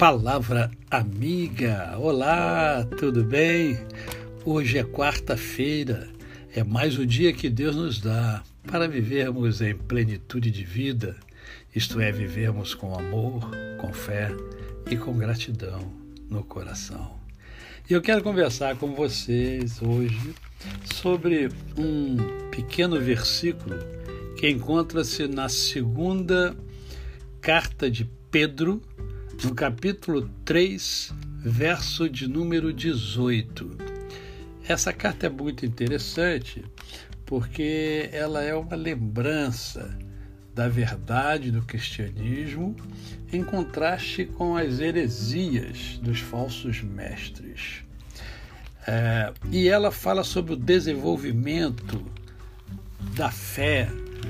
Palavra amiga. Olá, tudo bem? Hoje é quarta-feira, é mais o dia que Deus nos dá para vivermos em plenitude de vida, isto é, vivermos com amor, com fé e com gratidão no coração. E eu quero conversar com vocês hoje sobre um pequeno versículo que encontra-se na segunda carta de Pedro, no capítulo 3, verso de número 18. Essa carta é muito interessante porque ela é uma lembrança da verdade do cristianismo em contraste com as heresias dos falsos mestres. É, e ela fala sobre o desenvolvimento da fé,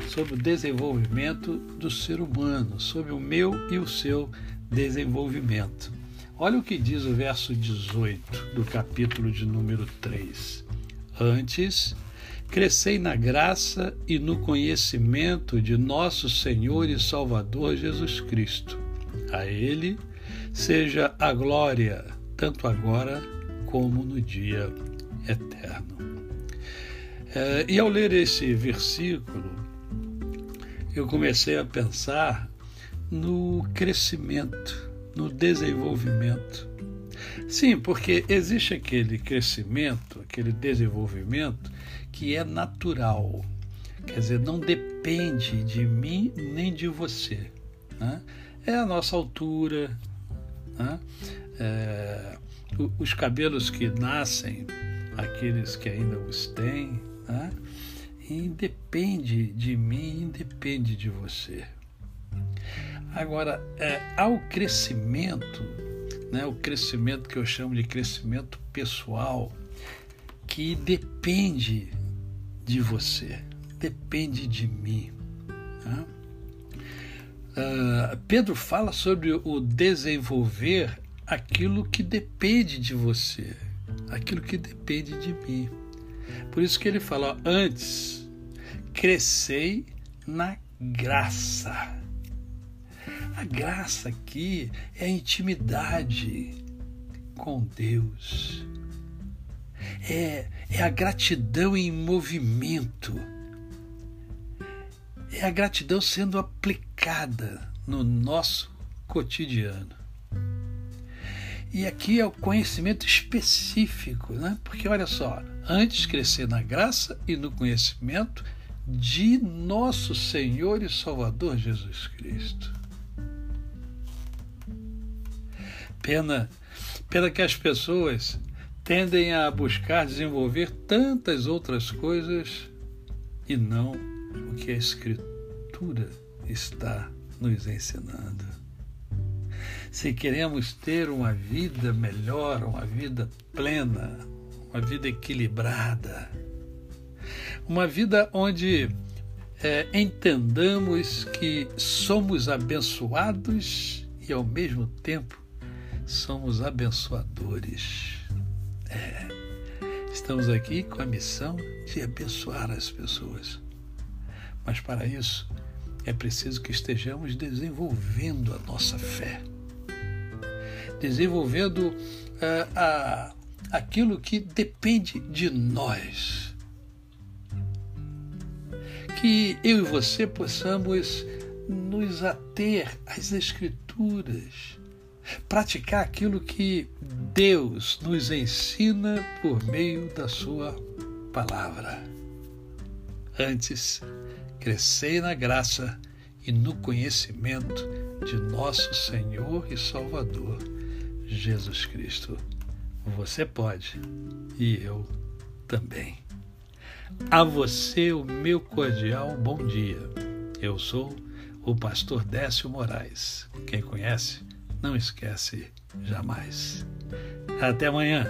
sobre o desenvolvimento do ser humano, sobre o meu e o seu desenvolvimento. Olha o que diz o verso 18 do capítulo de número 3. Antes, crescei na graça e no conhecimento de nosso Senhor e Salvador Jesus Cristo. A Ele seja a glória, tanto agora como no dia eterno. É, e ao ler esse versículo, eu comecei a pensar no crescimento, no desenvolvimento. Sim, porque existe aquele crescimento, aquele desenvolvimento que é natural, quer dizer, não depende de mim nem de você. Né? É a nossa altura, né? é, os cabelos que nascem, aqueles que ainda os têm, né? independe de mim, independe de você. Agora, é, ao crescimento, né, o crescimento que eu chamo de crescimento pessoal, que depende de você, depende de mim. Né? Uh, Pedro fala sobre o desenvolver aquilo que depende de você, aquilo que depende de mim. Por isso que ele fala: ó, antes, crescei na graça a graça aqui é a intimidade com Deus. É, é a gratidão em movimento. É a gratidão sendo aplicada no nosso cotidiano. E aqui é o conhecimento específico, né? porque olha só, antes crescer na graça e no conhecimento de nosso Senhor e Salvador Jesus Cristo. Pena, pena que as pessoas tendem a buscar desenvolver tantas outras coisas e não o que a Escritura está nos ensinando. Se queremos ter uma vida melhor, uma vida plena, uma vida equilibrada, uma vida onde é, entendamos que somos abençoados e ao mesmo tempo somos abençoadores. É, estamos aqui com a missão de abençoar as pessoas. Mas para isso é preciso que estejamos desenvolvendo a nossa fé, desenvolvendo uh, a, aquilo que depende de nós. Que eu e você possamos nos ater às Escrituras praticar aquilo que Deus nos ensina por meio da Sua palavra. Antes, crescei na graça e no conhecimento de nosso Senhor e Salvador, Jesus Cristo. Você pode e eu também. A você o meu cordial bom dia. Eu sou o pastor Décio Moraes. Quem conhece, não esquece jamais. Até amanhã.